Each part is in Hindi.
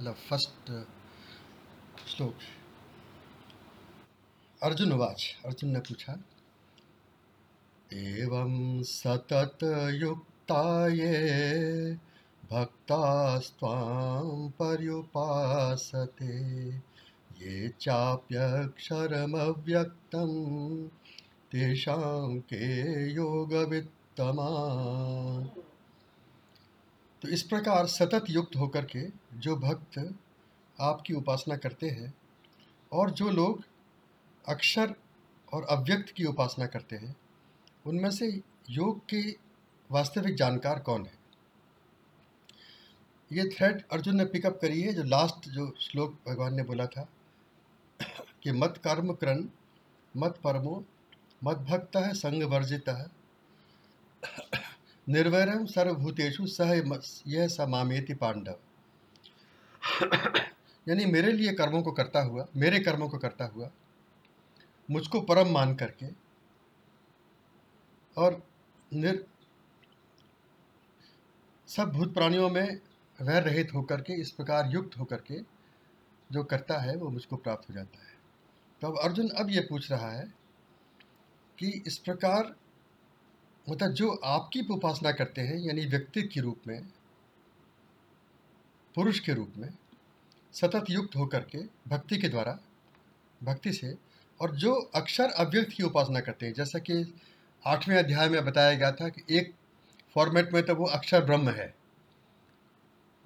मतलब फ़र्स्ट श्लोक। अर्जुन उवाच। अर्जुन ने पूछा, एवं सतत युक्ता ये भक्तास्त्वां पर्युपासते, ये चाप्यक्षरमव्यक्तं, तेषां के योगवित्तमा? तो इस प्रकार सतत युक्त होकर के जो भक्त आपकी उपासना करते हैं और जो लोग अक्षर और अव्यक्त की उपासना करते हैं, उनमें से योग के वास्तविक जानकार कौन है? ये थ्रेड अर्जुन ने पिकअप करी है, जो लास्ट जो श्लोक भगवान ने बोला था कि मत कर्म क्रन मत परमो, मत भक्त है संग वर्जित। है निर्वैरम सर्वभूतेषु सह यह समामेति पांडव। यानी मेरे लिए कर्मों को करता हुआ, मेरे कर्मों को करता हुआ, मुझको परम मान करके और निर सब भूत प्राणियों में वैर रहित होकर के, इस प्रकार युक्त होकर के जो करता है, वो मुझको प्राप्त हो जाता है। तो अब अर्जुन अब ये पूछ रहा है कि इस प्रकार मतलब जो आपकी उपासना करते हैं, यानी व्यक्ति के रूप में, पुरुष के रूप में सतत युक्त होकर के भक्ति के द्वारा, भक्ति से, और जो अक्षर अव्यक्त की उपासना करते हैं, जैसा कि आठवें अध्याय में बताया गया था कि एक फॉर्मेट में तो वो अक्षर ब्रह्म है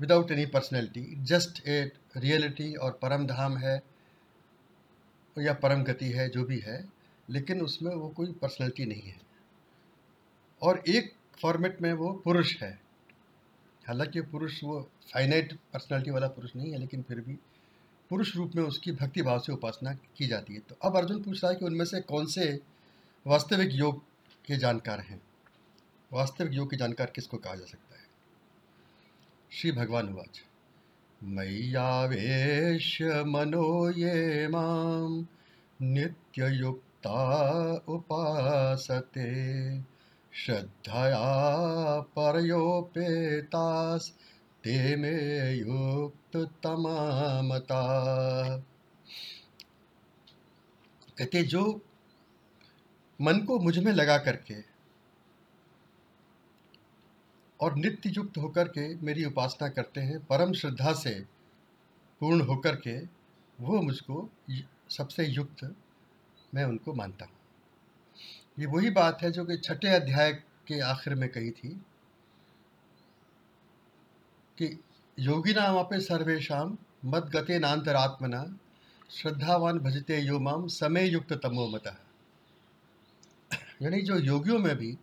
without any personality just a reality और परम धाम है, या परम गति है, जो भी है, लेकिन उसमें वो कोई पर्सनैलिटी नहीं है। और एक फॉर्मेट में वो पुरुष है, हालाँकि पुरुष वो फाइनाइट पर्सनालिटी वाला पुरुष नहीं है, लेकिन फिर भी पुरुष रूप में उसकी भक्ति भाव से उपासना की जाती है। तो अब अर्जुन पूछ रहा है कि उनमें से कौन से वास्तविक योग के जानकार हैं? वास्तविक योग के जानकार किसको कहा जा सकता है? श्री भगवान उवाच मैयावेश मनो ये माम, नित्य युक्ता उपासते, श्रद्धया परयोपेतास ते मे युक्त तमामता कहते, जो मन को मुझमें लगा करके और नित्य युक्त होकर के मेरी उपासना करते हैं, परम श्रद्धा से पूर्ण होकर के वो मुझको सबसे युक्त मैं उनको मानता हूँ। ये वही बात है जो कि छठे अध्याय के आखिर में कही थी। कि योगी नाम अपे सर्वेशम मत गते नान्तरात्मना श्रद्धावान भजते यो माम समय युक्त तमो मत। यानी जो योगियों में भी,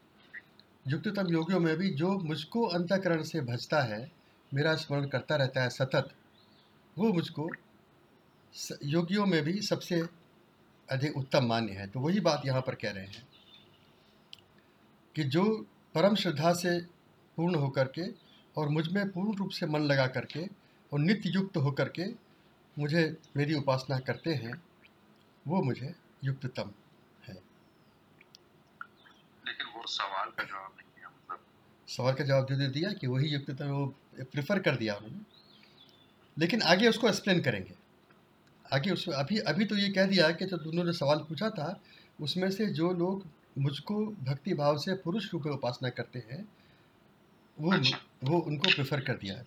युक्ततम योगियों में भी जो मुझको अंतकरण से भजता है, मेरा स्मरण करता रहता है सतत, वो मुझको योगियों में भी सबसे अधिक उत्तम मान्य है। तो वही बात यहाँ पर कह रहे हैं कि जो परम श्रद्धा से पूर्ण होकर के और मुझमें पूर्ण रूप से मन लगा करके और नित्य युक्त होकर के मुझे मेरी उपासना करते हैं वो मुझे युक्ततम है। लेकिन वो सवाल का जवाब नहीं दिया मतलब सवाल का जवाब दे दिया कि वही युक्ततम वो प्रेफर कर दिया उन्होंने। लेकिन आगे उसको एक्सप्लेन करेंगे। आगे उस अभी अभी तो ये कह दिया कि जो ने सवाल पूछा था उसमें से जो लोग मुझको भक्ति भाव से पुरुष रूप में उपासना करते हैं वो अच्छा। वो उनको प्रेफर कर दिया है।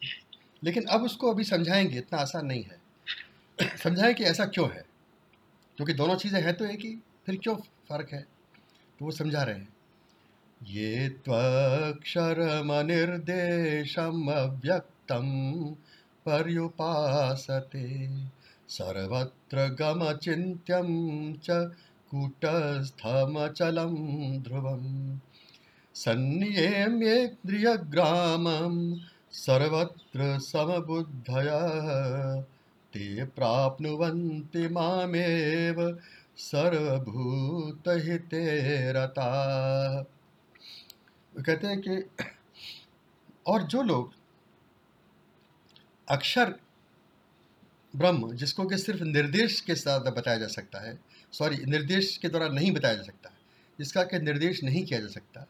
लेकिन अब उसको अभी समझाएँगे, इतना आसान नहीं है। समझाएँ कि ऐसा क्यों है? क्योंकि दोनों चीज़ें हैं तो एक ही, फिर क्यों फ़र्क है? तो वो समझा रहे हैं। ये त्वक्षरमनिर्देशम अव्यक्तम पर्युपासते, सर्वत्र गमचिन्त्यं च कूटस्थमचलं ध्रुवं सन्नियेम्येन्द्रियग्रामं सर्वत्र समबुद्धयः। ते प्राप्नुवन्ति मामेव सर्वभूतहिते रता कहते हैं कि और जो लोग अक्षर ब्रह्म, जिसको कि सिर्फ़ निर्देश के साथ बताया जा सकता है, सॉरी, निर्देश के द्वारा नहीं बताया जा सकता, जिसका कि निर्देश नहीं किया जा सकता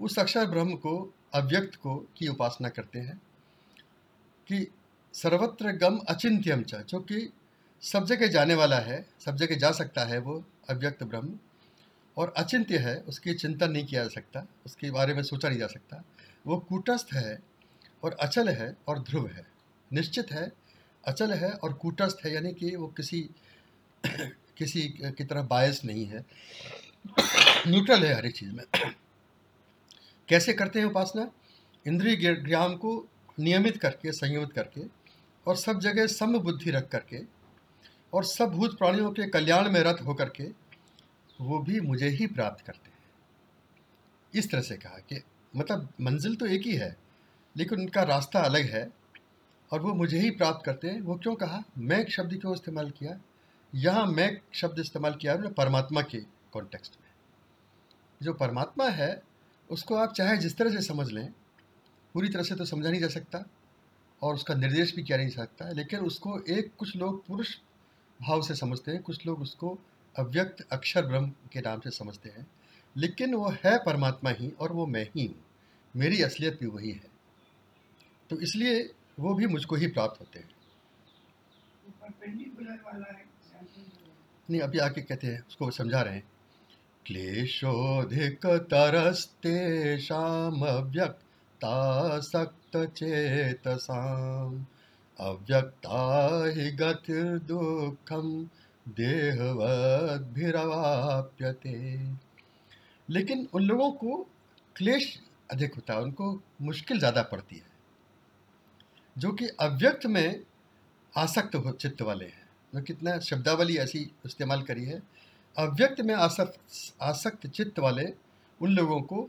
उस अक्षर ब्रह्म को, अव्यक्त को की उपासना करते हैं कि सर्वत्र गम अचिंत्यम च, जो कि सब जगह जाने वाला है, सब जगह जा सकता है वो अव्यक्त ब्रह्म। और अचिंत्य है, उसकी चिंतन नहीं किया जा सकता, उसके बारे में सोचा नहीं जा सकता। वो कूटस्थ है और अचल है और ध्रुव है। निश्चित है, अचल है और कूटस्थ है, यानी कि वो किसी किसी की तरह बायस नहीं है। न्यूट्रल है हर एक चीज़ में। कैसे करते हैं उपासना? इंद्रिय ग्राम को नियमित करके, संयमित करके और सब जगह सम बुद्धि रख करके और सब भूत प्राणियों के कल्याण में रत होकर के वो भी मुझे ही प्राप्त करते हैं। इस तरह से कहा कि मतलब मंजिल तो एक ही है, लेकिन उनका रास्ता अलग है और वो मुझे ही प्राप्त करते हैं। वो क्यों कहा? मैं शब्द क्यों इस्तेमाल किया? यहाँ मैं शब्द इस्तेमाल किया परमात्मा के कॉन्टेक्स्ट में। जो परमात्मा है उसको आप चाहे जिस तरह से समझ लें पूरी तरह से तो समझा नहीं जा सकता और उसका निर्देश भी किया नहीं जा सकता लेकिन उसको एक कुछ लोग पुरुष भाव से समझते हैं कुछ लोग उसको अव्यक्त अक्षर ब्रह्म के नाम से समझते हैं। लेकिन वो है परमात्मा ही और वो मैं ही हूँ मेरी असलियत भी वही है। तो इसलिए वो भी मुझको ही प्राप्त होते हैं। नहीं अभी आके कहते हैं उसको समझा रहे हैं। क्लेशोधिक तरस्ते शाम अव्यक्तासक्त चेतसाम अव्यक्ता ही गतिर्दुखम देहवद्भिरवाप्यते। लेकिन उन लोगों को क्लेश अधिक होता है, उनको मुश्किल ज़्यादा पड़ती है, जो कि अव्यक्त में आसक्त हो चित्त वाले हैं। जो कितना शब्दावली ऐसी इस्तेमाल करी है अव्यक्त में आसक्त आसक्त चित्त वाले उन लोगों को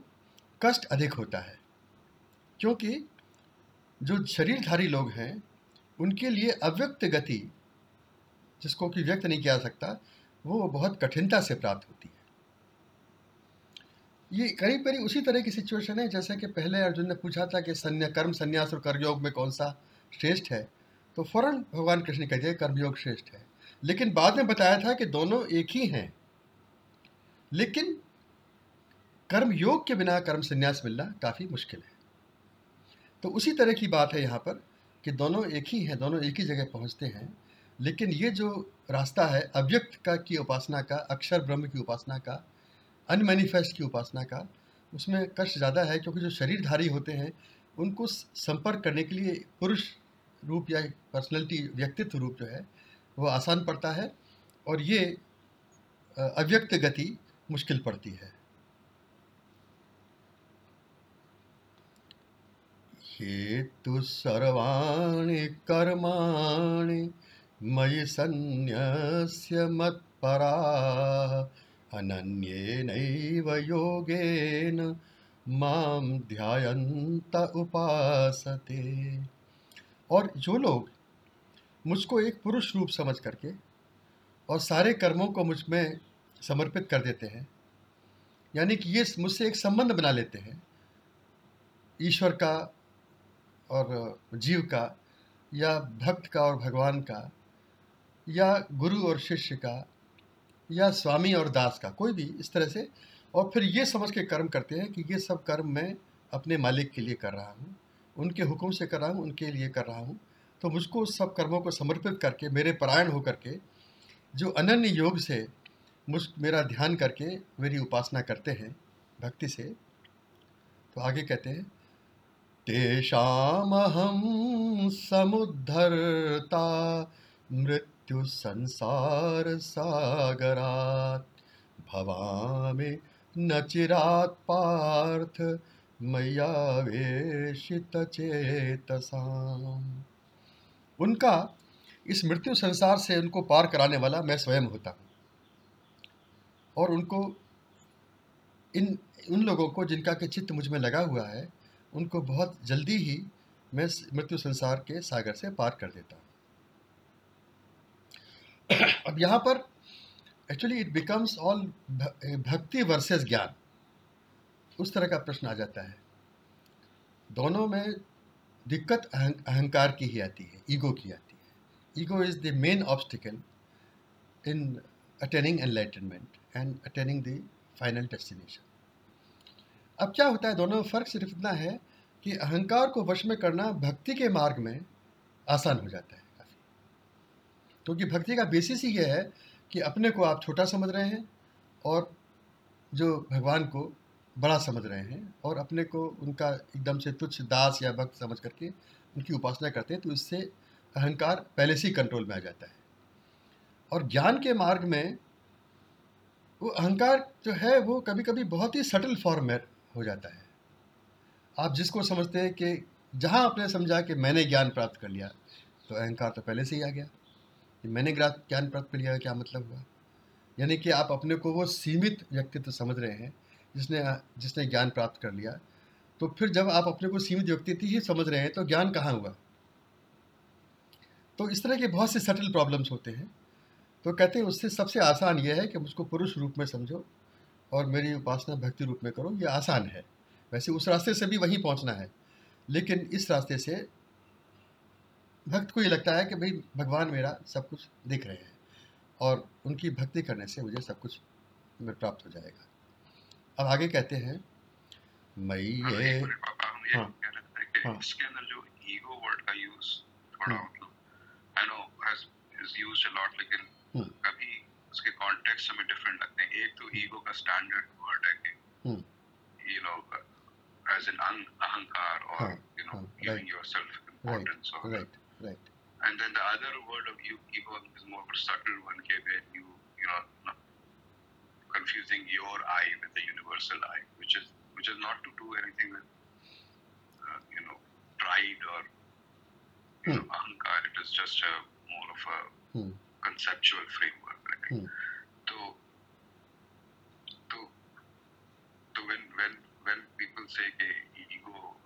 कष्ट अधिक होता है, क्योंकि जो शरीरधारी लोग हैं, उनके लिए अव्यक्त गति जिसको कि व्यक्त नहीं किया जा सकता, वो बहुत कठिनता से प्राप्त होती है। ये करीब करीब उसी तरह की सिचुएशन है, जैसे कि पहले अर्जुन ने पूछा था कि सन्या, कर्म संन्यास और कर्मयोग में कौन सा श्रेष्ठ है? तो फ़ौरन भगवान कृष्ण कह दिया कर्मयोग श्रेष्ठ है। लेकिन बाद में बताया था कि दोनों एक ही हैं। लेकिन कर्म योग के बिना कर्म संन्यास मिलना काफ़ी मुश्किल है। तो उसी तरह की बात है यहाँ पर कि दोनों एक ही हैं, दोनों एक ही जगह पहुँचते हैं, लेकिन ये जो रास्ता है अव्यक्त का की उपासना का, अक्षर ब्रह्म की उपासना का, अनमैनिफेस्ट की उपासना का, उसमें कष्ट ज़्यादा है क्योंकि जो शरीरधारी होते हैं, उनको संपर्क करने के लिए पुरुष रूप या पर्सनैलिटी, व्यक्तित्व रूप जो है, वो आसान पड़ता है और ये अव्यक्त गति मुश्किल पड़ती है। ये हेतु सर्वाणी कर्माणि मयि सन्न्यस्य मत्पराः अनन्येनैव योगेन माम ध्यायन्त उपासते। और जो लोग मुझको एक पुरुष रूप समझ करके और सारे कर्मों को मुझमें समर्पित कर देते हैं। यानी कि ये मुझसे एक संबंध बना लेते हैं। ईश्वर का और जीव का या भक्त का और भगवान का या गुरु और शिष्य का या स्वामी और दास का, कोई भी इस तरह से। और फिर ये समझ के कर्म करते हैं कि ये सब कर्म मैं अपने मालिक के लिए कर रहा हूँ, उनके हुक्म से कर रहा हूँ, उनके लिए कर रहा हूँ। तो मुझको उस सब कर्मों को समर्पित करके, मेरे परायण होकर के, जो अनन्य योग से मुझ, मेरा ध्यान करके मेरी उपासना करते हैं, भक्ति से। तो आगे कहते हैं, तेषामहं समुद्धरता मृत्यु मृत्युसंसारसागरात् भवामि न पार्थ चेतसाम। उनका इस मृत्यु संसार से उनको पार कराने वाला मैं स्वयं होता हूँ। और उनको, इन, उन लोगों को जिनका के चित्त मुझमें लगा हुआ है, उनको बहुत जल्दी ही मैं मृत्यु संसार के सागर से पार कर देता हूँ। अब यहाँ पर actually it becomes all bhakti versus gyan. उस तरह का प्रश्न आ जाता है। दोनों में दिक्कत अहंकार की ही आती है, ईगो की आती है। Ego is the main obstacle in attaining enlightenment and attaining the final destination अब क्या होता है? दोनों में फ़र्क सिर्फ़ इतना है कि अहंकार को वश में करना भक्ति के मार्ग में आसान हो जाता है काफ़ी। क्योंकि भक्ति का बेसिस ही यह है कि अपने को आप छोटा समझ रहे हैं और जो भगवान को बड़ा समझ रहे हैं और अपने को उनका एकदम से तुच्छ दास या भक्त समझ करके उनकी उपासना करते हैं तो इससे अहंकार पहले से ही कंट्रोल में आ जाता है। और ज्ञान के मार्ग में वो अहंकार जो है, वो कभी कभी बहुत ही सटल फॉर्म में हो जाता है। आप जिसको समझते हैं कि जहाँ आपने समझा कि मैंने ज्ञान प्राप्त कर लिया तो अहंकार तो पहले से ही आ गया। कि मैंने ज्ञान प्राप्त कर लिया, क्या मतलब हुआ? यानी कि आप अपने को वो सीमित व्यक्तित्व समझ रहे हैं, जिसने जिसने ज्ञान प्राप्त कर लिया तो फिर जब आप अपने को सीमित व्यक्तित्व ही समझ रहे हैं तो ज्ञान कहाँ हुआ? तो इस तरह के बहुत से सटल प्रॉब्लम्स होते हैं। तो कहते हैं उससे सबसे आसान यह है कि मुझको पुरुष रूप में समझो और मेरी उपासना भक्ति रूप में करो ये आसान है वैसे उस रास्ते से भी वहीं पहुँचना है लेकिन इस रास्ते से भक्त को ये लगता है कि भाई भगवान मेरा सब कुछ देख रहे हैं और उनकी भक्ति करने से मुझे सब कुछ में प्राप्त हो जाएगा अब आगे कहते हैं मई ये हाँ, हाँ, इसके अंदर जो ईगो वर्ड का यूज़ थोड़ा हाँ। मतलब I know has is used a lot लेकिन। कभी उसके कॉन्टेक्स्ट में डिफरेंट लगते हैं एक तो ईगो का स्टैंडर्ड वर्ड है कि यू नो एज एन अहंकार और you know giving yourself importance और right right and then the other word of ego is more of a subtle one where you you know confusing your I with the universal I, which is which is not to do anything with uh, you know pride or you hmm. know, ahankar. It is just a more of a hmm. Conceptual framework तो तो तो व्हेन व्हेन व्हेन पीपल से कि ईगो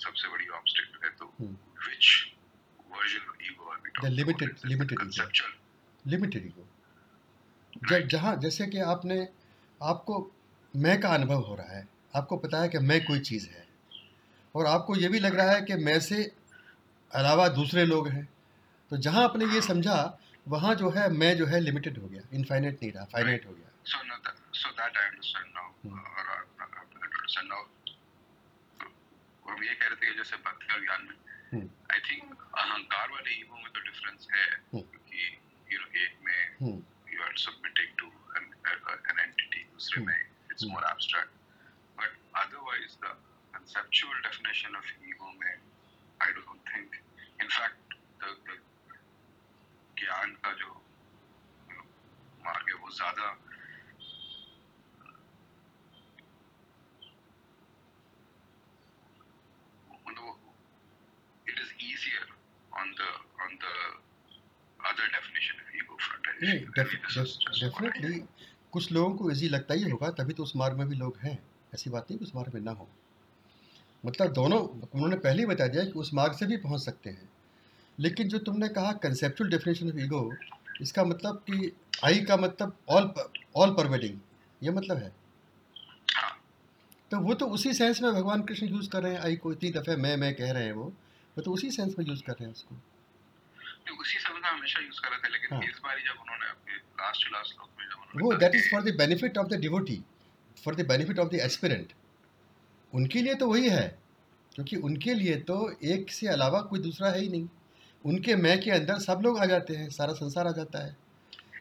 सबसे बड़ी ऑब्स्टिकल है तो which version of ego are we talking the limited limited conceptual limited ego जहाँ जैसे कि आपने आपको मैं का अनुभव हो रहा है आपको पता है कि मैं कोई चीज़ है और आपको ये भी लग रहा है कि मैं से अलावा दूसरे लोग हैं। तो जहाँ आपने ये समझा वहाँ जो है मैं जो है लिमिटेड हो गया इनफाइनाइट नहीं रहा फाइनाइट हो गया। So that I understand now और अंडरस्टैंड नाउ हम ये कह रहे थे जैसे भक्ति का ज्ञान में hmm. आई थिंक अहंकार वाले ईगो में तो डिफरेंस है hmm. क्योंकि यू नो एक में you are submitting to an entity दूसरे hmm. में it's more abstract but otherwise the conceptual definition of ego में I don't think in fact the gyan का जो मार्ग है वो ज़्यादा it is easier on the on the other definition of ego front. नहीं डेफिनेटली कुछ लोगों को इजी लगता ही होगा तभी तो उस मार्ग में भी लोग हैं। ऐसी बात नहीं कि उस मार्ग में ना हो। मतलब दोनों उन्होंने पहले ही बता दिया कि उस मार्ग से भी पहुँच सकते हैं। लेकिन जो तुमने कहा कंसेप्चुअल डेफिनेशन ऑफ़ ईगो इसका मतलब कि आई का मतलब ऑल ऑल परवेडिंग ये मतलब है। तो वो तो उसी सेंस में भगवान कृष्ण यूज़ कर रहे हैं आई को इतनी दफ़े मैं मैं कह रहे हैं वो वो तो उसी सेंस में यूज़ कर रहे हैं उसको। उसी शब्द हमेशा यूज़ कर रहे थे लेकिन हाँ. इस बार जब उन्होंने अपने लास्ट टू लास्ट श्लोक में जब उन्होंने वो that is for the benefit of the devotee for the benefit of the aspirant उनके लिए तो वही है क्योंकि उनके लिए तो एक से अलावा कोई दूसरा है ही नहीं। उनके मैं के अंदर सब लोग आ जाते हैं सारा संसार आ जाता है।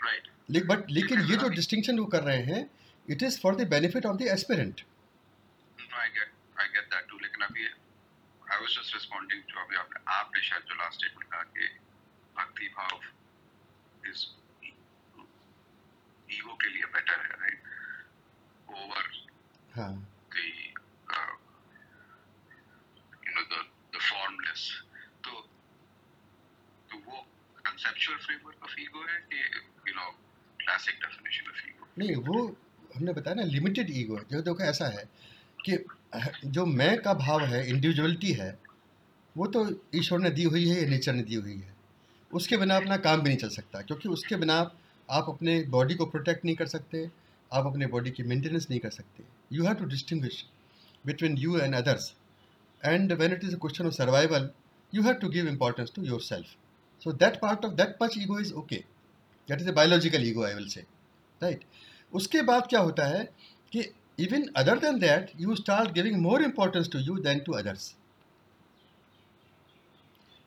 Right. बट लेकिन ये जो डिस्टिंक्शन वो कर रहे हैं it is for the benefit of the aspirant अभी आपने आपने शायद जो लास्ट स्टेटमेंट कहा कि भक्ति भाव इज़ ईगो के लिए बेटर है राइट ओवर हाँ। तो तो वो कंसेप्चुअल फ्रेमवर्क ऑफ़ ईगो है कि you know classic definition of ego नहीं, वो हमने बताया ना लिमिटेड ईगो जो देखो ऐसा है कि जो मैं का भाव है इंडिविजुअलिटी है, वो तो ईश्वर ने दी हुई है या नेचर ने दी हुई है। उसके बिना अपना काम भी नहीं चल सकता, क्योंकि उसके बिना आप अपने बॉडी को प्रोटेक्ट नहीं कर सकते, आप अपने बॉडी की मेंटेनेंस नहीं कर सकते। You have to distinguish between you and others and when it is a question of survival you have to give importance to your self so that part of that much ego is okay that is a biological ego I will say right उसके बाद क्या होता है कि even other than that you start giving more importance to you than to others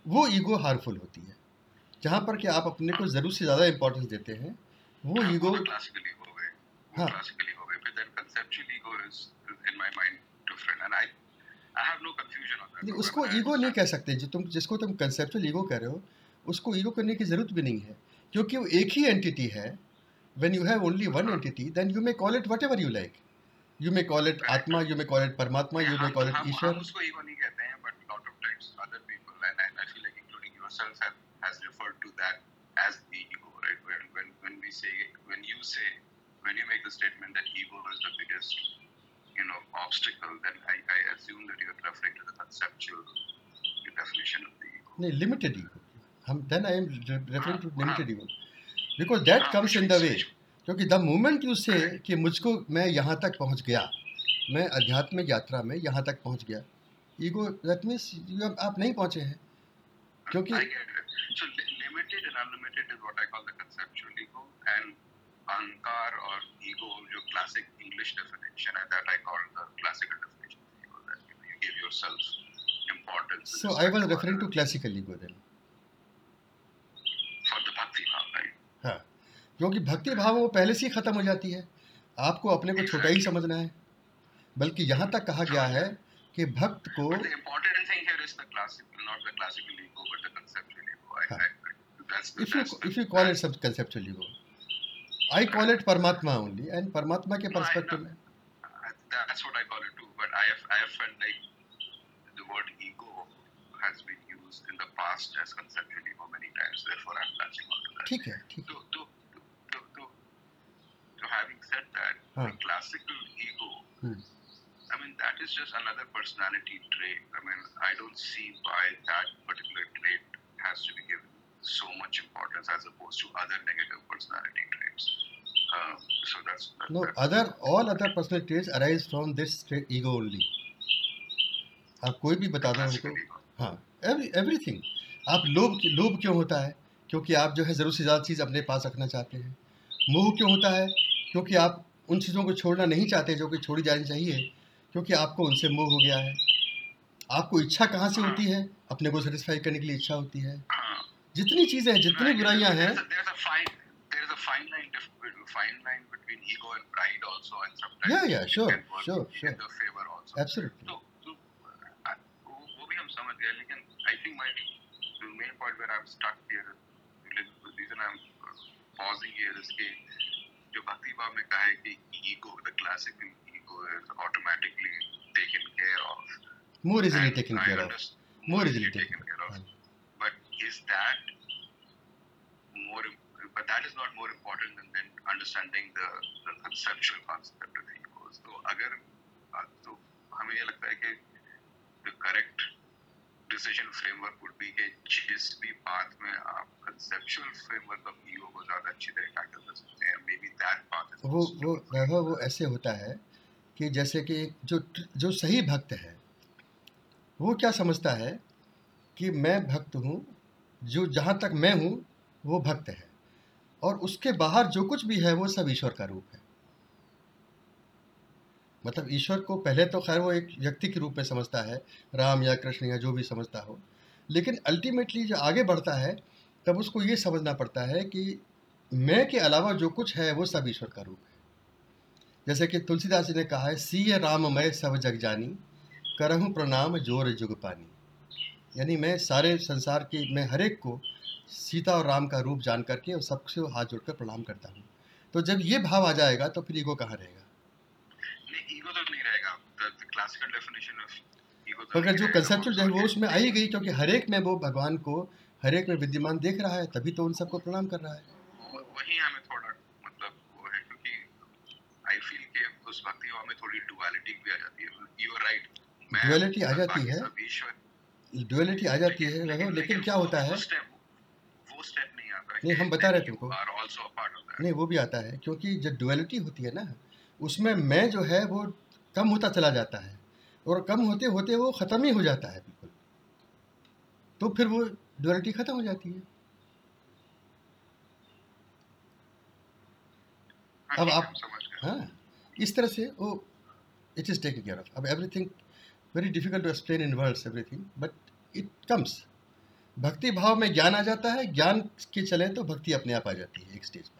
वो ईगो हार्मफुल होती है। जहाँ पर कि आप अपने को ज़रूर से ज़्यादा इंपॉर्टेंस देते हैं वो ईगो हो। गए हाँ उसको ईगो नहीं कह सकते जो तुम जिसको तुम कंसेप्चुअल ईगो कह रहे हो उसको ईगो करने की ज़रूरत भी नहीं है क्योंकि वो एक ही एंटिटी है when you have only one entity then you may call it whatever you like you may call it atma you may call it paramatma you may call it ishwar उसको ईगो नहीं कहते हैं but lot of times other people and I, feel like including yourself have, has referred to as the ego right when when when we say when you say when you make the statement that ego is the biggest you know obstacle then I, I assume that you're referring to the conceptual definition of the ego no limited ego then I am referring to limited ego because that comes in the way क्योंकि द मोमेंट यू से कि मुझको मैं यहाँ तक पहुँच गया मैं आध्यात्मिक यात्रा में यहाँ तक पहुँच गया ईगो दैट मीन्स आप नहीं पहुँचे हैं। क्योंकि अहंकार और ईगो जो क्लासिक इंग्लिश डेफिनेशन है that I call the classical definition ego that you give yourself importance so I was referring to classical ego then क्योंकि भक्ति भाव वो पहले से ही ख़त्म हो जाती है। आपको अपने को छोटा ही समझना है। बल्कि यहाँ तक कहा गया है कि भक्त को इफ़ यू कॉल इट सब conceptual ego I call it Paramatma only and Paramatma के पर्सपेक्टिव में that's what I call it too. But I have I have felt like the word ego has been used in the past as conceptual ego many times. Therefore, I'm latching on to that. ठीक है ठीक है. तो having said that, huh. the classical ego, hmm. I mean, that is just another personality trait. I mean, I don't see why that particular trait has to be given so much importance as opposed to other negative personality traits. Uh, so that's, that, no that's other all other personality traits arise from this trait ego only. आप कोई भी बता दो उनको हाँ एवरीथिंग आप लोभ लोभ क्यों होता है? क्योंकि आप जो है ज़रूर से ज़्यादा चीज़ अपने पास रखना चाहते हैं। मोह क्यों होता है? क्योंकि आप उन चीज़ों को छोड़ना नहीं चाहते जो कि छोड़ी जानी चाहिए क्योंकि आपको उनसे मोह हो गया है। आपको इच्छा कहाँ से होती है? अपने को सेटिस्फाई करने के लिए इच्छा होती है। जितनी चीज़ें हैं जितनी बुराइयाँ हैं। Yeah, yeah, sure, sure, sure. Absolutely. So, so वो भी हम समझ गए लेकिन I think my the main point where I'm stuck here, the reason I'm pausing here is कि जो भक्ति भाव में कहा है कि ego the classical ego is automatically taken care of more easily taken care of more easily taken care of but is that more but that is not more important than, than understanding the, the conceptual concept of egos तो अगर तो हमें ये लगता है कि the correct decision framework would be कि जिस भी पाथ में आप conceptual framework of ego को ज़्यादा अच्छी तरह टैकल कर सकते हैं। Maybe that path is वो वो वैभव वो ऐसे होता है कि जैसे कि जो जो सही भक्त है वो क्या समझता है कि मैं भक्त हूँ जो जहाँ तक मैं हूँ वो भक्त है। और उसके बाहर जो कुछ भी है वो सब ईश्वर का रूप है। मतलब ईश्वर को पहले तो खैर वो एक व्यक्ति के रूप में समझता है, राम या कृष्ण या जो भी समझता हो। लेकिन अल्टीमेटली जो आगे बढ़ता है, तब उसको ये समझना पड़ता है कि मैं के अलावा जो कुछ है, वो सब ईश्वर का रूप है। जैसे कि तुलसीदास जी ने कहा है सीए राम मैं सब जग जानी, करहूँ प्रणाम ज़ोर जुग पानी। यानी मैं सारे संसार के, मैं हर एक को सीता और राम का रूप जान करके और सबसे हाथ जोड़कर प्रणाम करता हूँ। तो जब ये भाव आ जाएगा तो फिर ईगो कहाँ रहेगा? अगर जो कंसेप्चुअल जो है वो उसमें आई गई क्योंकि हर एक में वो भगवान को हर एक में विद्यमान देख रहा है तभी तो उन सबको प्रणाम कर रहा है। वही हमें थोड़ा मतलब वो है क्योंकि आई फील के उस भक्ति में थोड़ी डुअलिटी भी आ जाती है। यू आर राइट डुअलिटी आ जाती है। डुअलिटी आ जाती है लेकिन, लेकिन क्या होता है? वो स्टेप नहीं आता नहीं हम बता रहे तुमको। नहीं वो भी आता है क्योंकि जब डुअलिटी होती है ना उसमें मैं जो है वो कम होता चला जाता है और कम होते होते वो ख़त्म ही हो जाता है बिल्कुल। तो फिर वो डुअलिटी ख़त्म हो जाती है। अब आप हाँ इस तरह से वो it is taking care of अब everything very difficult to explain in words everything but it comes भक्ति भाव में ज्ञान आ जाता है ज्ञान के चले तो भक्ति अपने आप आ जाती है एक स्टेज पर।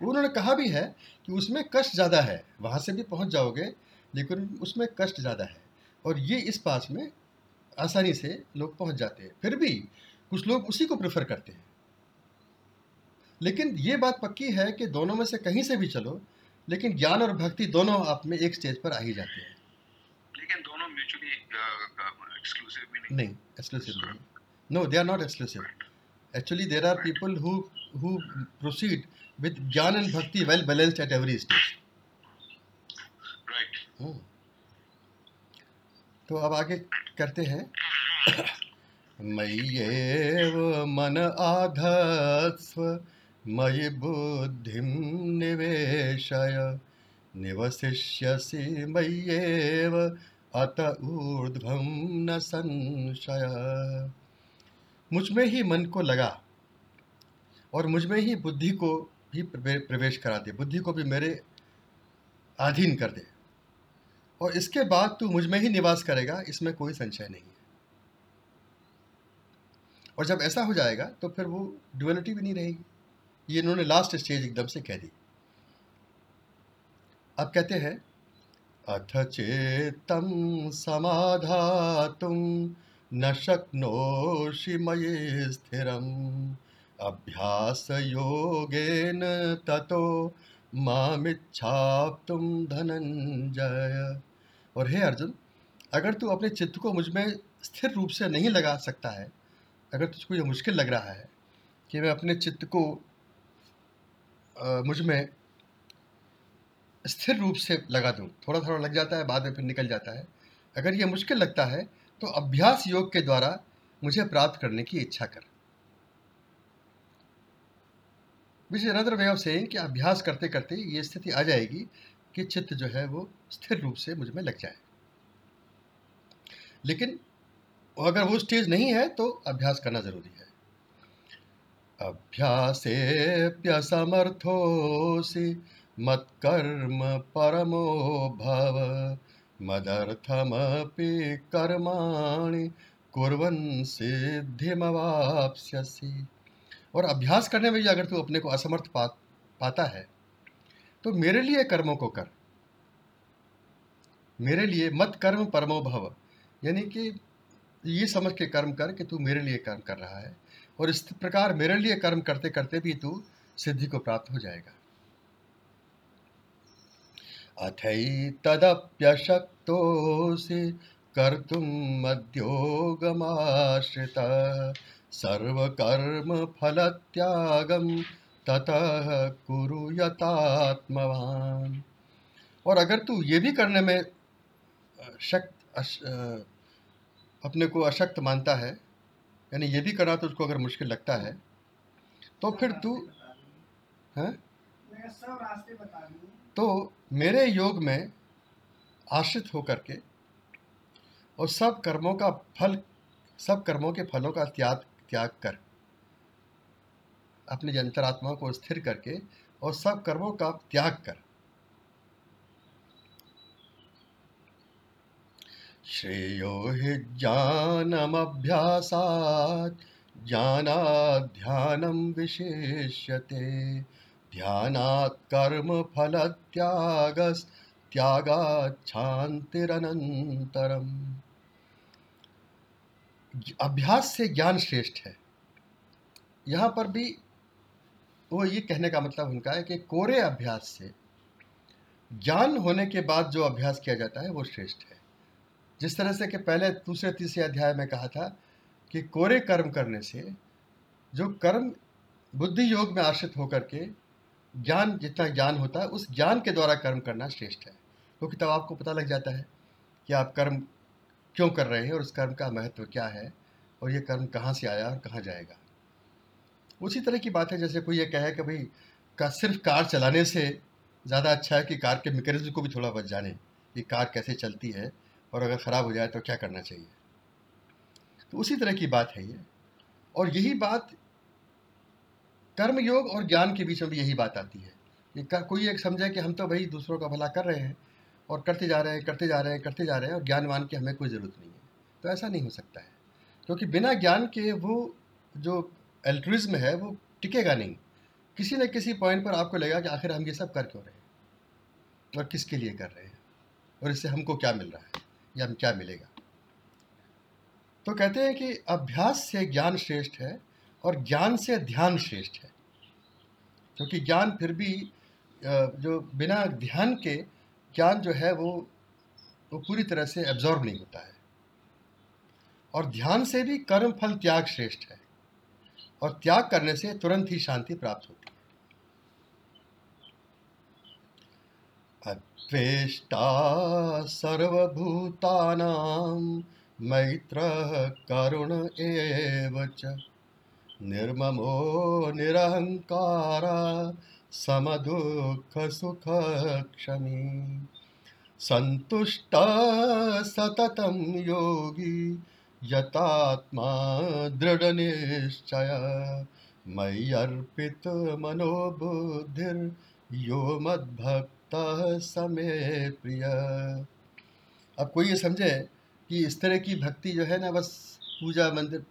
उन्होंने कहा भी है कि उसमें कष्ट ज़्यादा है। वहाँ से भी पहुँच जाओगे लेकिन उसमें कष्ट ज़्यादा है। और ये इस पास में आसानी से लोग पहुँच जाते हैं। फिर भी कुछ लोग उसी को प्रेफर करते हैं। लेकिन ये बात पक्की है कि दोनों में से कहीं से भी चलो लेकिन ज्ञान और भक्ति दोनों आप में एक स्टेज पर आ ही जाते हैं। लेकिन दोनों म्यूचुअली एक्सक्लूसिव भी नहीं। नहीं एक्सक्लूसिव नहीं। No they are not exclusive actually there are people who proceed with jnana and bhakti well balanced at every stage. Right Hmm. तो अब आगे करते हैं। मय्येव मन आधत्स्व मयि बुद्धिं निवेशय। निवसिष्यसि मय्येव अत ऊर्ध्वं न संशय। मुझमें ही मन को लगा और मुझमें ही बुद्धि को भी प्रवेश करा दे बुद्धि को भी मेरे अधीन कर दे। और इसके बाद तू मुझमें ही निवास करेगा, इसमें कोई संशय नहीं है। और जब ऐसा हो जाएगा तो फिर वो ड्युअलिटी भी नहीं रहेगी। ये इन्होंने लास्ट स्टेज एकदम से कह दी। अब कहते हैं, अथ चेतम समाधातुम न शक्नोषि मयि स्थिरम। अभ्यास योगेन ततो मामिच्छाप्तुम धनंजय और हे अर्जुन, अगर तू अपने चित्त को मुझमें स्थिर रूप से नहीं लगा सकता है, अगर तुझको ये मुश्किल लग रहा है कि मैं अपने चित्त को मुझमें स्थिर रूप से लगा दूँ थोड़ा थोड़ा लग जाता है, बाद में फिर निकल जाता है, अगर ये मुश्किल लगता है तो अभ्यास योग के द्वारा मुझे प्राप्त करने की इच्छा कर। Which is another way of saying कि अभ्यास करते करते ये स्थिति आ जाएगी कि चित्त जो है वो स्थिर रूप से मुझमें लग जाए। लेकिन अगर वो स्टेज नहीं है तो अभ्यास करना ज़रूरी है। अभ्यासेप्यसमर्थोऽसि मत्कर्म परमो भव, मदर्थमपि कर्माणि कुर्वन् सिद्धिमवाप्स्यसि। और अभ्यास करने में भी अगर तू अपने को असमर्थ पा, पाता है तो मेरे लिए कर्मों को कर। मेरे लिए मत कर्म परमो भव। यानी कि ये समझ के कर्म कर कि तू मेरे लिए कर्म कर रहा है, और इस प्रकार मेरे लिए कर्म करते करते भी तू सिद्धि को प्राप्त हो जाएगा। अथैतदप्यशक्तोऽसि कर्तुम् मद्योगमाश्रितः। सर्वकर्मफलत्यागं ततः कुरु यतात्मवान् और अगर तू ये भी करने में शक्त अश, अपने को अशक्त मानता है यानी ये भी करना तुझको अगर मुश्किल लगता है तो फिर तू हैं? तो मेरे योग में आश्रित होकर के और सब कर्मों का फल सब कर्मों के फलों का त्याग त्याग कर। अपनी अंतरात्मा को स्थिर करके और सब कर्मों का त्याग कर। श्रेयो हि ज्ञानमभ्यासात्, ज्ञानाध्यानं विशेष्यते। ध्यानात् कर्मफलत्यागस्त्यागाच्छान्तिरनन्तरम् अभ्यास से ज्ञान श्रेष्ठ है। यहाँ पर भी वो ये कहने का मतलब उनका है कि कोरे अभ्यास से ज्ञान होने के बाद जो अभ्यास किया जाता है वो श्रेष्ठ है। जिस तरह से कि पहले दूसरे तीसरे अध्याय में कहा था कि कोरे कर्म करने से जो कर्म बुद्धि योग में आश्रित होकर के ज्ञान जितना ज्ञान होता है, उस ज्ञान के द्वारा कर्म करना श्रेष्ठ है। क्योंकि तो तब आपको पता लग जाता है कि आप कर्म क्यों कर रहे हैं और उस कर्म का महत्व क्या है और ये कर्म कहाँ से आया और कहाँ जाएगा? उसी तरह की बात है, जैसे कोई ये कहे कि भाई, का सिर्फ़ कार चलाने से ज़्यादा अच्छा है कि कार के मैकेनिज्म को भी थोड़ा बच जाने, कि कार कैसे चलती है और अगर ख़राब हो जाए तो क्या करना चाहिए? तो उसी तरह की बात है ये। और यही बात कर्म योग और ज्ञान के बीच में भी यही बात आती है। कि कोई एक समझे कि हम तो भाई दूसरों का भला कर रहे हैं और करते जा रहे हैं, करते जा रहे हैं, करते जा रहे हैं और ज्ञानवान की हमें कोई ज़रूरत नहीं है। तो ऐसा नहीं हो सकता है। क्योंकि बिना ज्ञान के वो जो एल्ट्रिज्म है, वो टिकेगा नहीं। किसी न किसी पॉइंट पर आपको लगेगा कि आखिर हम ये सब कर क्यों रहे हैं? और किसके लिए कर रहे हैं? और इससे हमको क्या मिल रहा है? या हम क्या मिलेगा? तो कहते हैं कि अभ्यास से ज्ञान श्रेष्ठ है और ज्ञान से ध्यान श्रेष्ठ है। क्योंकि ज्ञान फिर भी जो बिना ध्यान के ज्ञान जो है वो वो पूरी तरह से एब्जॉर्ब नहीं होता है। और ध्यान से भी कर्म फल त्याग श्रेष्ठ है। और त्याग करने से तुरंत ही शांति प्राप्त होती है। अद्वेष्टा सर्वभूतानां मैत्र करुण एव च। निर्ममो निरहंकार समदुःख सुख क्षमी संतुष्ट सततं योगी, यतात्मा दृढ़निश्चय। मय्यर्पित मनोबुद्धिर यो मद्भक्त समे प्रिय अब कोई ये समझे कि इस तरह की भक्ति जो है ना, बस पूजा मंदिर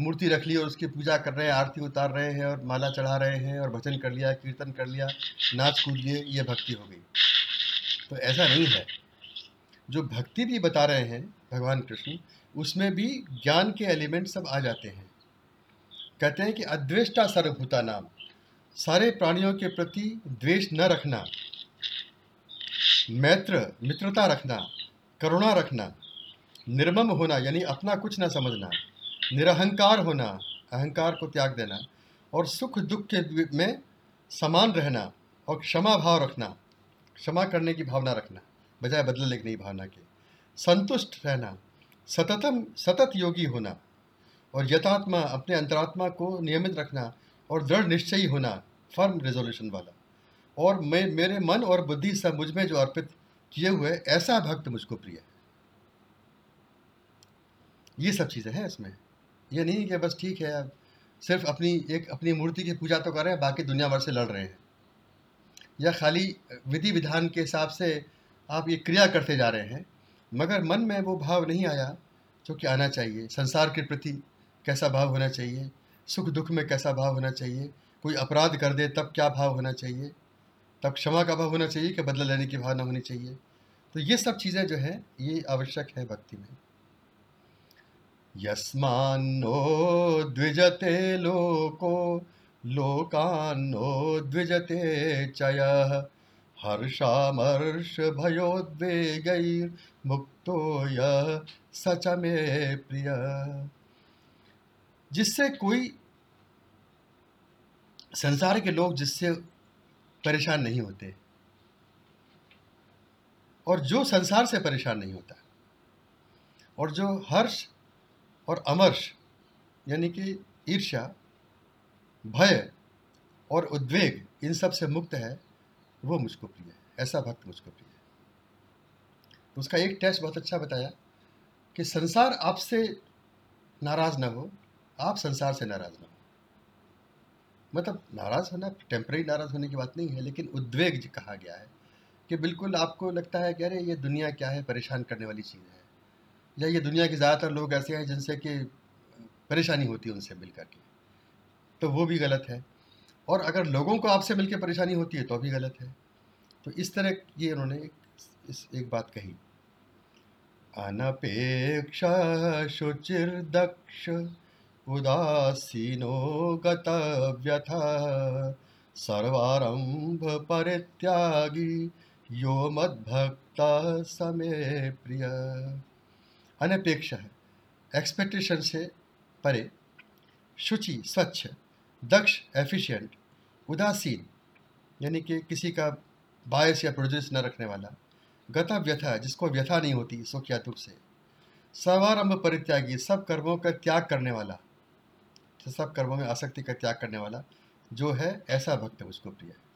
मूर्ति रख ली और उसकी पूजा कर रहे हैं, आरती उतार रहे हैं और माला चढ़ा रहे हैं और भजन कर लिया, कीर्तन कर लिया, नाच कूद लिए, ये भक्ति हो गई। तो ऐसा नहीं है। जो भक्ति भी बता रहे हैं भगवान कृष्ण, उसमें भी ज्ञान के एलिमेंट सब आ जाते हैं। कहते हैं कि अद्वेष्टा सर्वभूता नाम। सारे प्राणियों के प्रति द्वेष न रखना। मैत्र, मित्रता रखना, करुणा रखना, निर्मम होना, यानी अपना कुछ ना समझना। निरहंकार होना, अहंकार को त्याग देना और सुख दुख के में समान रहना और क्षमा भाव रखना, क्षमा करने की भावना रखना, बजाय बदले लेने की भावना के। संतुष्ट रहना, सततम, सतत योगी होना और यथात्मा, अपने अंतरात्मा को नियमित रखना और दृढ़ निश्चयी होना फर्म रेजोल्यूशन वाला। और मैं, मेरे मन और बुद्धि सब मुझमें जो अर्पित किए हुए, ऐसा भक्त मुझको प्रिय है। ये सब चीज़ें हैं इसमें। ये नहीं कि बस ठीक है, अब सिर्फ़ अपनी, एक अपनी मूर्ति की पूजा तो कर रहे हैं, बाकी दुनिया भर से लड़ रहे हैं। या खाली विधि विधान के हिसाब से आप ये क्रिया करते जा रहे हैं, मगर मन में वो भाव नहीं आया जो कि आना चाहिए। संसार के प्रति कैसा भाव होना चाहिए? सुख दुख में कैसा भाव होना चाहिए? कोई अपराध कर दे तब क्या भाव होना चाहिए? तब क्षमा का भाव होना चाहिए कि बदला लेने की भावना होनी चाहिए? तो ये सब चीज़ें जो है, ये आवश्यक है भक्ति में। यस्मान्नो द्विजते लोको, लोकान्नो द्विजते चयः। हर्षामर्षभयोद्वेगैर्मुक्तो यः सच में प्रिय। जिससे कोई संसार के लोग जिससे परेशान नहीं होते, और जो संसार से परेशान नहीं होता, और जो हर्ष और अमर्ष, यानी कि ईर्ष्या, भय और उद्वेग, इन सबसे मुक्त है, वो मुझको प्रिय है। ऐसा भक्त मुझको प्रिय है। तो उसका एक टेस्ट बहुत अच्छा बताया कि संसार आपसे नाराज़ ना हो, आप संसार से नाराज़ ना हो। मतलब नाराज़ होना टेम्प्रेरी नाराज़ होने की बात नहीं है, लेकिन उद्वेग कहा गया है कि बिल्कुल आपको लगता है कि अरे, ये दुनिया क्या है, परेशान करने वाली चीज़ है। या ये दुनिया के ज़्यादातर लोग ऐसे हैं जिनसे कि परेशानी होती है उनसे मिल करके तो वो भी गलत है। और अगर लोगों को आपसे मिलकर परेशानी होती है तो भी गलत है। तो इस तरह ये उन्होंने इस, एक बात कही। अनपेक्ष दक्ष, उदासीनो गतव्यथ, सर्वारंभ परित्यागी, यो मद्भक्त समय प्रिय। अनपेक्ष है। एक्सपेक्टेशन से परे, शुचि, स्वच्छ, दक्ष एफिशिएंट उदासीन, यानी कि किसी का बायस या प्रोड्यूस न रखने वाला गता व्यथा जिसको व्यथा नहीं होती दुख से। सवारंभ परित्यागी, सब कर्मों का त्याग करने वाला सब कर्मों में आसक्ति का त्याग करने वाला, जो है, ऐसा भक्त उसको प्रिय है।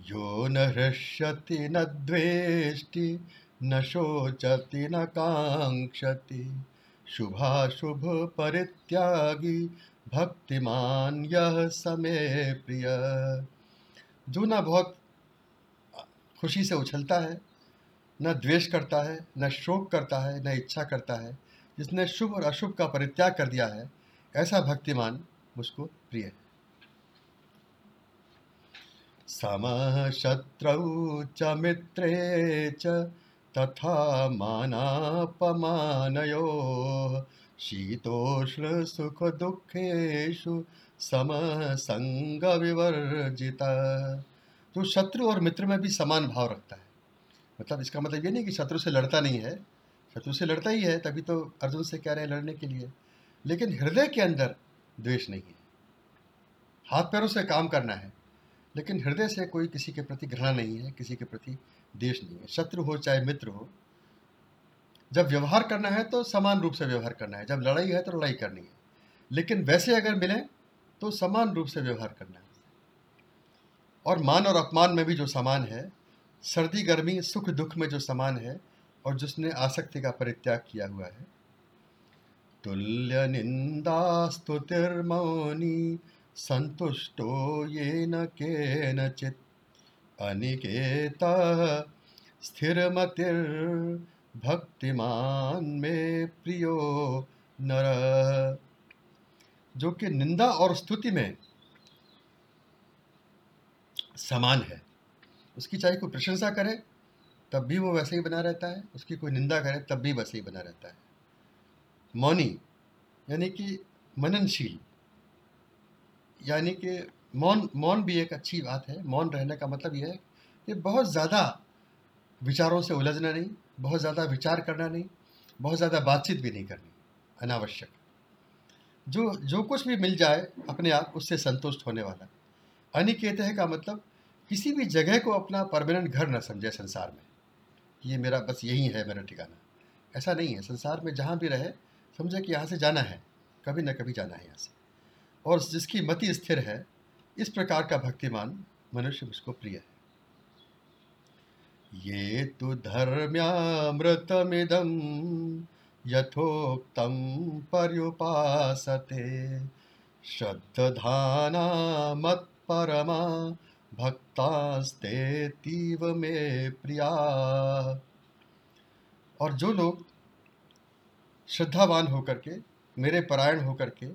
यो न हृष्यति, न द्वेष्टि न शोचति न कांक्षति शुभाशुभ परित्यागी, भक्तिमान यह समय प्रिय। जो ना बहुत खुशी से उछलता है, न द्वेष करता है, न शोक करता है, न इच्छा करता है, जिसने शुभ और अशुभ का परित्याग कर दिया है, ऐसा भक्तिमान मुझको प्रिय है। सम शत्रु च मित्रे च तथा मानापमानयो। शीतोष्ण सुख दुखेशु सम संग विवर्जिता तो शत्रु और मित्र में भी समान भाव रखता है। मतलब इसका मतलब ये नहीं कि शत्रु से लड़ता नहीं है। शत्रु से लड़ता ही है, तभी तो अर्जुन से कह रहे हैं लड़ने के लिए। लेकिन हृदय के अंदर द्वेष नहीं है। हाथ पैरों से काम करना है। लेकिन हृदय से कोई किसी के प्रति घृणा नहीं है, किसी के प्रति देश नहीं है, शत्रु हो चाहे मित्र हो। जब व्यवहार करना है तो समान रूप से व्यवहार करना है, जब लड़ाई है तो लड़ाई करनी है। लेकिन वैसे अगर मिले तो समान रूप से व्यवहार करना है। और मान और अपमान में भी जो समान है, सर्दी, गर्मी, सुख, दुख में जो समान है और जिसने आसक्ति का परित्याग किया हुआ है। तुल्य निंदा स्तुतिर्मौनी, संतुष्टो ये न के नचित अनिकेत स्थिर भक्तिमान में प्रियो नर। जो कि निंदा और स्तुति में समान है। उसकी चाहे कोई प्रशंसा करे, तब भी वो वैसे ही बना रहता है। उसकी कोई निंदा करे, तब भी वैसे ही बना रहता है। मौनी, यानी कि मननशील, यानी कि मौन मौन भी एक अच्छी बात है। मौन रहने का मतलब यह है कि बहुत ज़्यादा विचारों से उलझना नहीं, बहुत ज़्यादा विचार करना नहीं, बहुत ज़्यादा बातचीत भी नहीं करनी, अनावश्यक। जो जो कुछ भी मिल जाए अपने आप, उससे संतुष्ट होने वाला। अनिकेत है का मतलब किसी भी जगह को अपना परमानेंट घर न समझे संसार में। ये मेरा बस यही है, मेरा ठिकाना। ऐसा नहीं है। संसार में जहाँ भी रहे, समझे कि यहाँ से जाना है। कभी न कभी जाना है यहाँ से। और जिसकी मति स्थिर है इस प्रकार का भक्तिमान मनुष्य मुझको प्रिय है। ये तो धर्म्यामृतमिदम यथोक्तम पर्युपासते श्रद्धाना भक्तास्ते तीव में प्रिया। और जो लोग श्रद्धावान होकर के, मेरे परायण होकर के,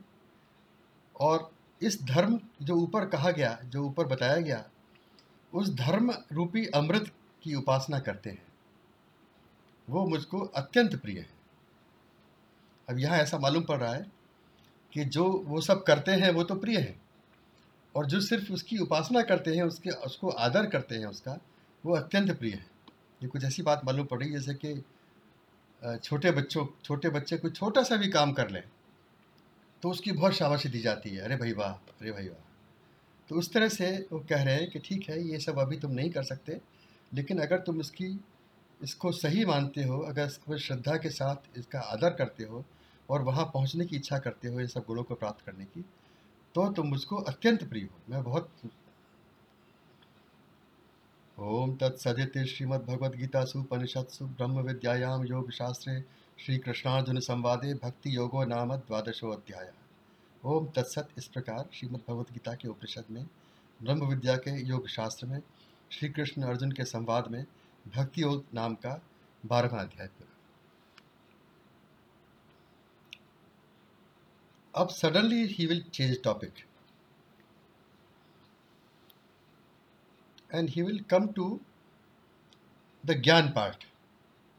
और इस धर्म जो ऊपर कहा गया, जो ऊपर बताया गया, उस धर्म रूपी अमृत की उपासना करते हैं। वो मुझको अत्यंत प्रिय है। अब यहाँ ऐसा मालूम पड़ रहा है कि जो वो सब करते हैं, वो तो प्रिय है। और जो सिर्फ़ उसकी उपासना करते हैं, उसके, उसको आदर करते हैं उसका, वो अत्यंत प्रिय है। ये कुछ ऐसी बात मालूम पड़ रही है, जैसे कि छोटे बच्चों, छोटे बच्चे कोई छोटा सा भी काम कर लें। तो उसकी बहुत शाबाशी दी जाती है। अरे भाई वाह, अरे भाई वाह। तो उस तरह से वो कह रहे हैं कि ठीक है, ये सब अभी तुम नहीं कर सकते, लेकिन अगर तुम इसकी, इसको सही मानते हो, अगर इसको श्रद्धा के साथ इसका आदर करते हो और वहाँ पहुँचने की इच्छा करते हो ये सब गुणों को प्राप्त करने की तो तुम मुझको अत्यंत प्रिय हो। मैं बहुत ओम तत्सदित श्रीमद्भगवद्गीतासु उपनिषत्सु ब्रह्म विद्यायाम योग शास्त्रे श्री कृष्णार्जुन संवादे भक्ति योगो नाम द्वादशो अध्याय ओम तत्सत इस प्रकार श्रीमद् भगवद्गीता के उपनिषद में ब्रह्म विद्या के योग शास्त्र में श्री कृष्ण अर्जुन के संवाद में भक्ति योग नाम का बारहवा अध्याय अब suddenly he will change topic and he will come to the gyan part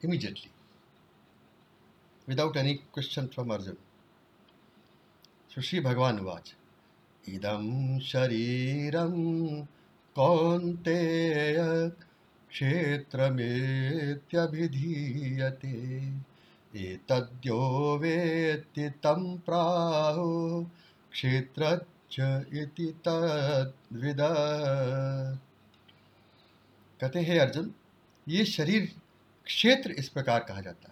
immediately without any question from Arjun sushi भगवान वाच इदम शरीरम कौनते क्षेत्र मेंधीये एतद्यो वेत्ति तं प्राहु कहते हैं अर्जुन, ये शरीर क्षेत्र इस प्रकार कहा जाता है।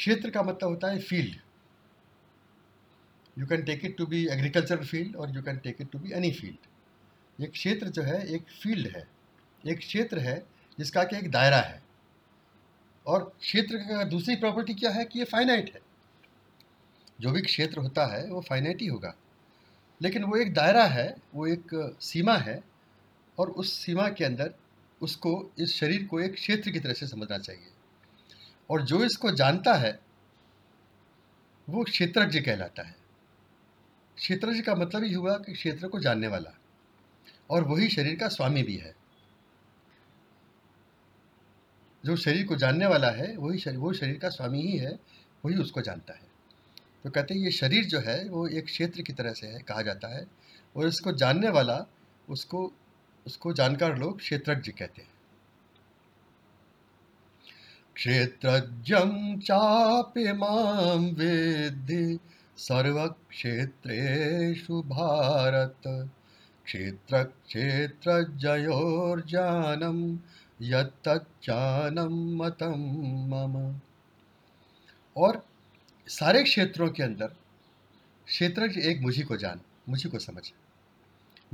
क्षेत्र का मतलब होता है field. You can take it to be agriculture field और you can take it to be any field ये क्षेत्र जो है, एक फ़ील्ड है। एक क्षेत्र है, जिसका कि एक दायरा है। और क्षेत्र का दूसरी प्रॉपर्टी क्या है कि ये फाइनाइट है। जो भी क्षेत्र होता है, वो फाइनाइट ही होगा। लेकिन वो एक दायरा है, वो एक सीमा है और उस सीमा के अंदर उसको, इस शरीर को एक क्षेत्र की तरह से समझना चाहिए। और जो इसको जानता है, वो क्षेत्रज्ञ कहलाता है। क्षेत्रज्ञ का मतलब ही हुआ कि क्षेत्र को जानने वाला और वही शरीर का स्वामी भी है। जो शरीर को जानने वाला है, वही शरीर, वो शरीर का स्वामी ही है, वही उसको जानता है। तो कहते हैं, ये शरीर जो है, वो एक क्षेत्र की तरह से है, कहा जाता है। और इसको जानने वाला, उसको उसको जानकार लोग क्षेत्रज्ञ कहते हैं। क्षेत्रज्ञं चाप्यमां वेद्धि सर्वक्षेत्रेषु भारत। क्षेत्रक्षेत्रज्ञयोर्जानं यत्तज्जानं मतं मम। और सारे क्षेत्रों के अंदर क्षेत्रज्ञ एक मुझी को जान, मुझी को समझ।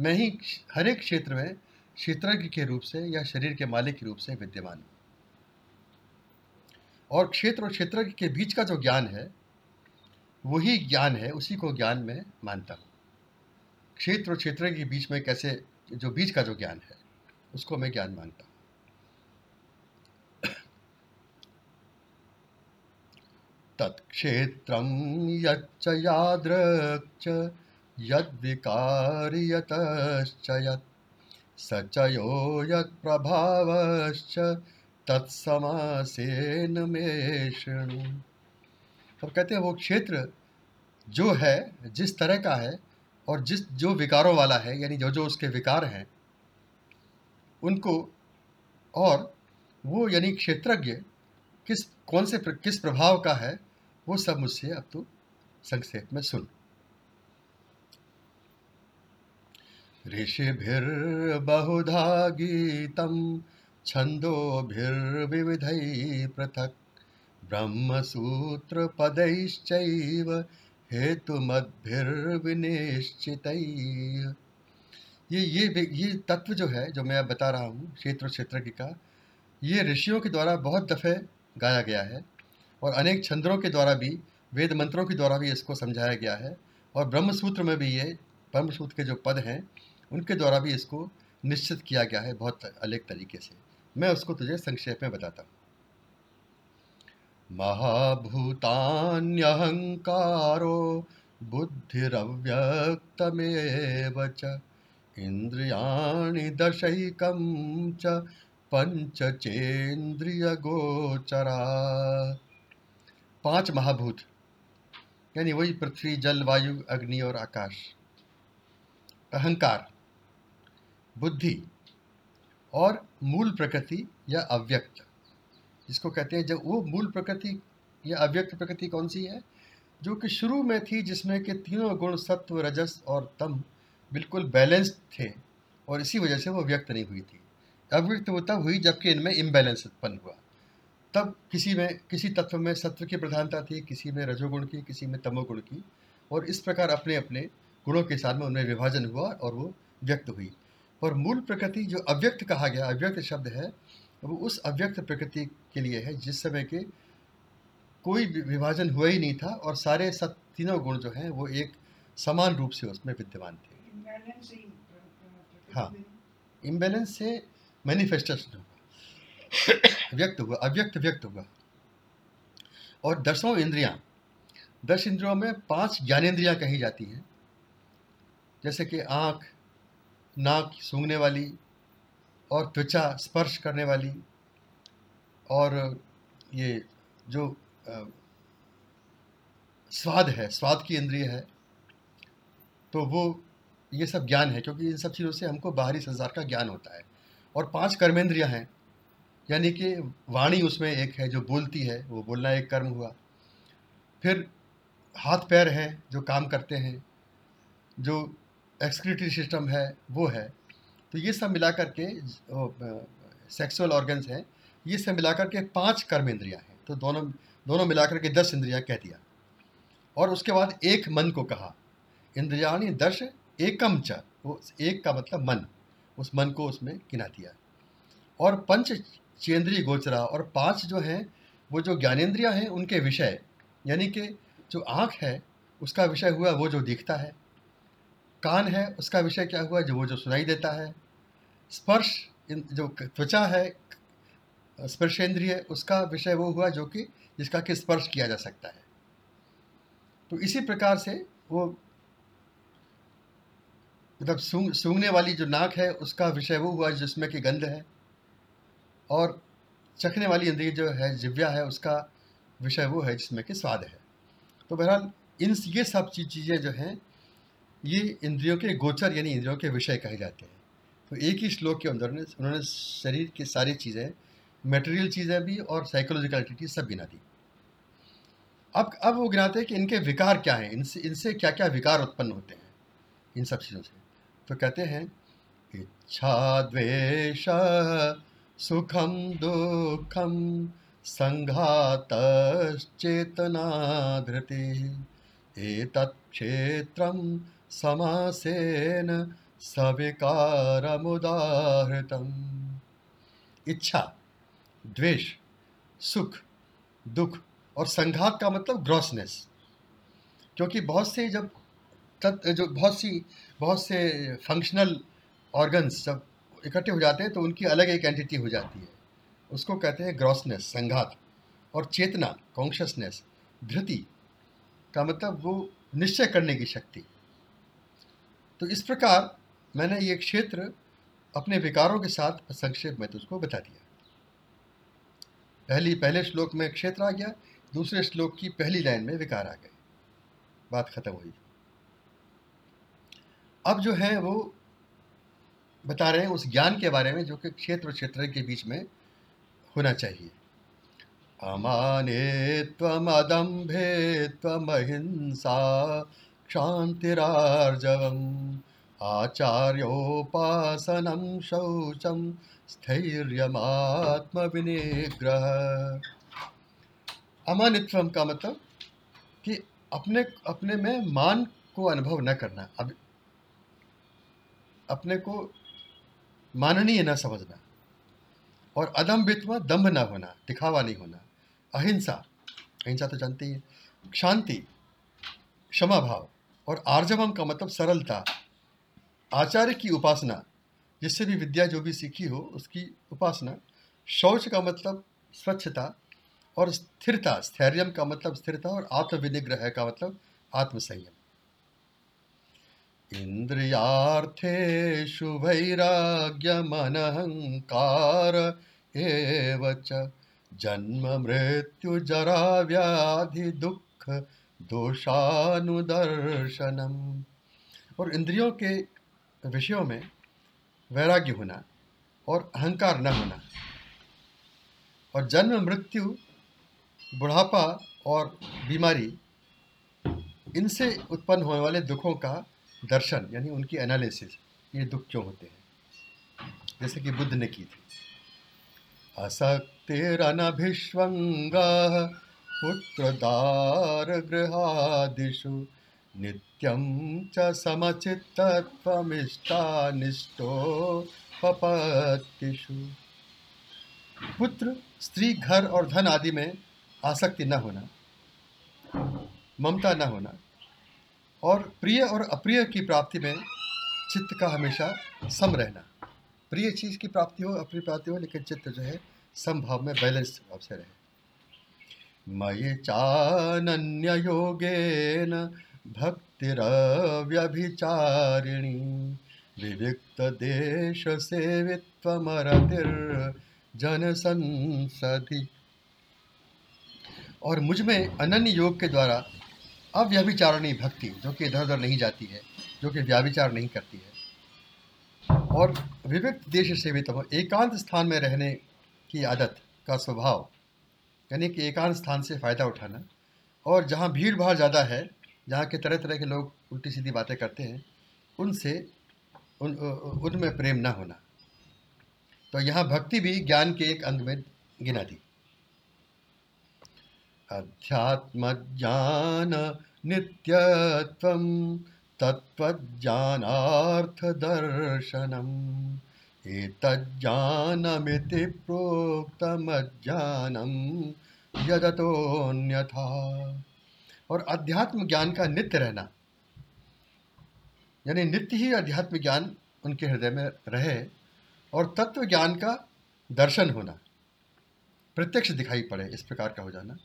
मैं ही हर एक क्षेत्र में क्षेत्रज्ञ के रूप से या शरीर के मालिक के रूप से विद्यमान हूँ। और क्षेत्र और क्षेत्र के बीच का जो ज्ञान है, वही ज्ञान है, उसी को ज्ञान में मानता हूँ। क्षेत्र और क्षेत्र के बीच में कैसे, जो बीच का जो ज्ञान है, उसको मैं ज्ञान मानता हूँ। तत्क्षेत्रं यच्च यादृक् यद्विकार्यतश्च यत् स तत्समासेन में कहते हैं वो क्षेत्र जो है, जिस तरह का है और जिस जो विकारों वाला है, यानी जो जो उसके विकार हैं, उनको और वो यानी क्षेत्रज्ञ किस, कौन से किस प्रभाव का है, वो सब मुझसे अब तो संक्षेप में सुन। ऋषिभिर्बहुधा गीतम छन्दोभिर्विविधैः पृथक्। ब्रह्मसूत्रपदैश्चैव हेतुमद्भिर्विनिश्चितैः। ये ये ये तत्व जो है, जो मैं बता रहा हूँ, क्षेत्र क्षेत्र की का ये ऋषियों के द्वारा बहुत दफ़े गाया गया है और अनेक छंदों के द्वारा भी, वेद मंत्रों के द्वारा भी इसको समझाया गया है और ब्रह्मसूत्र में भी ये, ब्रह्मसूत्र के जो पद हैं, उनके द्वारा भी इसको निश्चित किया गया है बहुत अलग तरीके से। मैं उसको तुझे संक्षेप में बताता हूँ। महाभूतान्यहंकारो बुद्धिरव्यक्तमेव च इंद्रियाणि दशैकं च गोचरा पाँच महाभूत, यानी वही पृथ्वी, जल, वायु, अग्नि और आकाश। अहंकार, बुद्धि। और मूल प्रकृति या अव्यक्त। जिसको कहते हैं जब वो मूल प्रकृति या अव्यक्त प्रकृति कौन सी है? जो कि शुरू में थी, जिसमें कि तीनों गुण सत्व, रजस और तम बिल्कुल बैलेंस्ड थे और इसी वजह से वो व्यक्त नहीं हुई थी। अव्यक्त वो तब हुई जबकि इनमें इम्बैलेंस उत्पन्न हुआ। तब किसी में, किसी तत्व में सत्व की प्रधानता थी, किसी में रजोगुण की, किसी में तमोगुण की और इस प्रकार अपने अपने गुणों के साथ में उनमें विभाजन हुआ और वो व्यक्त हुई। और मूल प्रकृति जो अव्यक्त कहा गया अव्यक्त शब्द है वो उस अव्यक्त प्रकृति के लिए है जिस समय के कोई विभाजन हुआ ही नहीं था और सारे सब तीनों गुण जो हैं वो एक समान रूप से उसमें विद्यमान थे। हाँ इम्बैलेंस से मैनिफेस्टेशन हुआ। व्यक्त हुआ अव्यक्त व्यक्त हुआ। और दसों इंद्रियाँ दस इंद्रियों में पाँच ज्ञानेन्द्रियाँ कही जाती हैं जैसे कि आँख नाक सूंघने वाली और त्वचा स्पर्श करने वाली और ये जो आ, स्वाद है स्वाद की इंद्रिय है तो वो ये सब ज्ञान है क्योंकि इन सब चीज़ों से हमको बाहरी संसार का ज्ञान होता है। और पाँच कर्मेंद्रियाँ हैं यानी कि वाणी उसमें एक है जो बोलती है वो बोलना एक कर्म हुआ। फिर हाथ पैर हैं जो काम करते हैं जो एक्सक्रीटरी सिस्टम है, वो है। तो ये सब मिला करके सेक्सुअल ऑर्गन्स हैं। ये सब मिलाकर के पाँच कर्म इंद्रियाँ हैं। तो दोनों दोनों मिलाकर के दस इंद्रियाँ कह दिया। और उसके बाद एक मन को कहा। इंद्रियाणी दश एकम च, वो एक का मतलब मन। उस मन को उसमें गिना दिया। और पंच चेंद्रीय गोचरा और पाँच जो हैं, वो जो ज्ञानेन्द्रियाँ हैं, उनके विषय। यानी कि जो आँख है, उसका विषय हुआ वो जो दिखता है। कान है, उसका विषय क्या हुआ? जो वो जो सुनाई देता है, स्पर्श जो त्वचा है, स्पर्शेंद्रिय, उसका विषय वो हुआ जो कि, जिसका कि स्पर्श किया जा सकता है। तो इसी प्रकार से वो मतलब सूंघ सूंघने वाली जो नाक है, उसका विषय वो हुआ जिसमें कि गंध है, और चखने वाली इंद्रिय जो है, जिव्या है, उसका विषय वो है जिसमें कि स्वाद है। तो बहरहाल इन ये सब चीज़ें जो हैं ये इंद्रियों के गोचर यानी इंद्रियों के विषय कहे जाते हैं। तो एक ही श्लोक के अंदर उन्होंने शरीर की सारी चीज़ें मटेरियल चीज़ें भी और साइकोलॉजिकल एक्टिविटी सब गिना दी। अब अब वो गिनाते हैं कि इनके विकार क्या हैं, इनसे इनसे क्या क्या विकार उत्पन्न होते हैं, इन सब चीज़ों से। तो कहते हैं, इच्छा, द्वेष, सुखम, दुखम संघातश्चेतनाधृति एतत्क्षेत्रं समासेन सविकारमुदाहृतम्। इच्छा, द्वेष, सुख, दुख और संघात का मतलब ग्रॉसनेस क्योंकि बहुत से जब तत्, जो बहुत सी, बहुत से फंक्शनल ऑर्गन्स जब इकट्ठे हो जाते हैं तो उनकी अलग एक एंटिटी हो जाती है। उसको कहते हैं ग्रॉसनेस संघात। और चेतना कॉन्शसनेस धृति का मतलब वो निश्चय करने की शक्ति। तो इस प्रकार मैंने ये क्षेत्र अपने विकारों के साथ संक्षेप में तुझको बता दिया। पहली, पहले श्लोक में क्षेत्र आ गया, दूसरे श्लोक की पहली लाइन में विकार आ गए। बात खत्म हुई। अब जो है वो बता रहे हैं उस ज्ञान के बारे में जो कि क्षेत्र क्षेत्र के बीच में होना चाहिए। अमाने त्वमदम्भे त्वमहिंसा क्षान्तिरार्जवम् आचार्योपासनं शौचं स्थैर्यमात्मविनिग्रह। अमानित्वम का मतलब? कि अपने अपने में मान को अनुभव न करना अब अपने को माननीय न समझना, और अदम्बित में दम्भ न होना, दिखावा नहीं होना, अहिंसा अहिंसा तो जानते ही शांति क्षमा भाव और आर्जवम का मतलब सरलता। आचार्य की उपासना, जिससे भी विद्या जो भी सीखी हो, उसकी उपासना। शौच का मतलब स्वच्छता और स्थिरता, स्थैर्यम का मतलब स्थिरता और आत्मविनिग्रह का मतलब आत्मसंयम। इंद्रिया वैराग्यमहकार जन्म मृत्यु जरा व्याधि दुख दोषानुदर्शनम। और इंद्रियों के विषयों में वैराग्य होना और अहंकार न होना। और जन्म, मृत्यु, बुढ़ापा और बीमारी, इनसे उत्पन्न होने वाले दुखों का दर्शन, यानी उनकी एनालिसिस ये दुख क्यों होते हैं? जैसे कि बुद्ध ने की थी असक्तिरनभिष्वंग पुत्रदार गृहादिषु नित्यं च समचित्तत्वमिष्टानिष्टो पपत्तिषु। पुत्र, स्त्री, घर और धन आदि में आसक्ति न होना, ममता न होना, और प्रिय और अप्रिय की प्राप्ति में चित्त का हमेशा सम रहना। प्रिय चीज़ की प्राप्ति हो, अप्रिय प्राप्ति हो, लेकिन चित्त जो है समभाव में बैलेंस भाव से रहे मय चान्य योगेन भक्तिरव्यभिचारिणी। संसदि और मुझमें अनन्य योग के द्वारा अव्यभिचारणी भक्ति, जो कि इधर उधर नहीं जाती है, जो कि व्याविचार नहीं करती है। और विविक्त देश सेवित एकांत स्थान में रहने की आदत का स्वभाव यानी कि एकांत स्थान से फ़ायदा उठाना। और जहाँ भीड़ भाड़ ज़्यादा है, जहाँ के तरह तरह के लोग उल्टी सीधी बातें करते हैं, उनसे, उन उनमें प्रेम ना होना। तो यहाँ भक्ति भी ज्ञान के एक अंग में गिना दी। अध्यात्म ज्ञान नित्यत्वं, तत्त्वज्ञानार्थदर्शनम्। एतज्ज्ञानमिति प्रोक्तमज्ञानं यदतोऽन्यथा। और अध्यात्म ज्ञान का नित्य रहना, यानी नित्य ही अध्यात्म ज्ञान उनके हृदय में रहे और तत्व ज्ञान का दर्शन होना, प्रत्यक्ष दिखाई पड़े, इस प्रकार का हो जाना।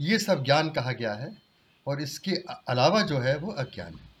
ये सब ज्ञान कहा गया है और इसके अलावा जो है वो अज्ञान है।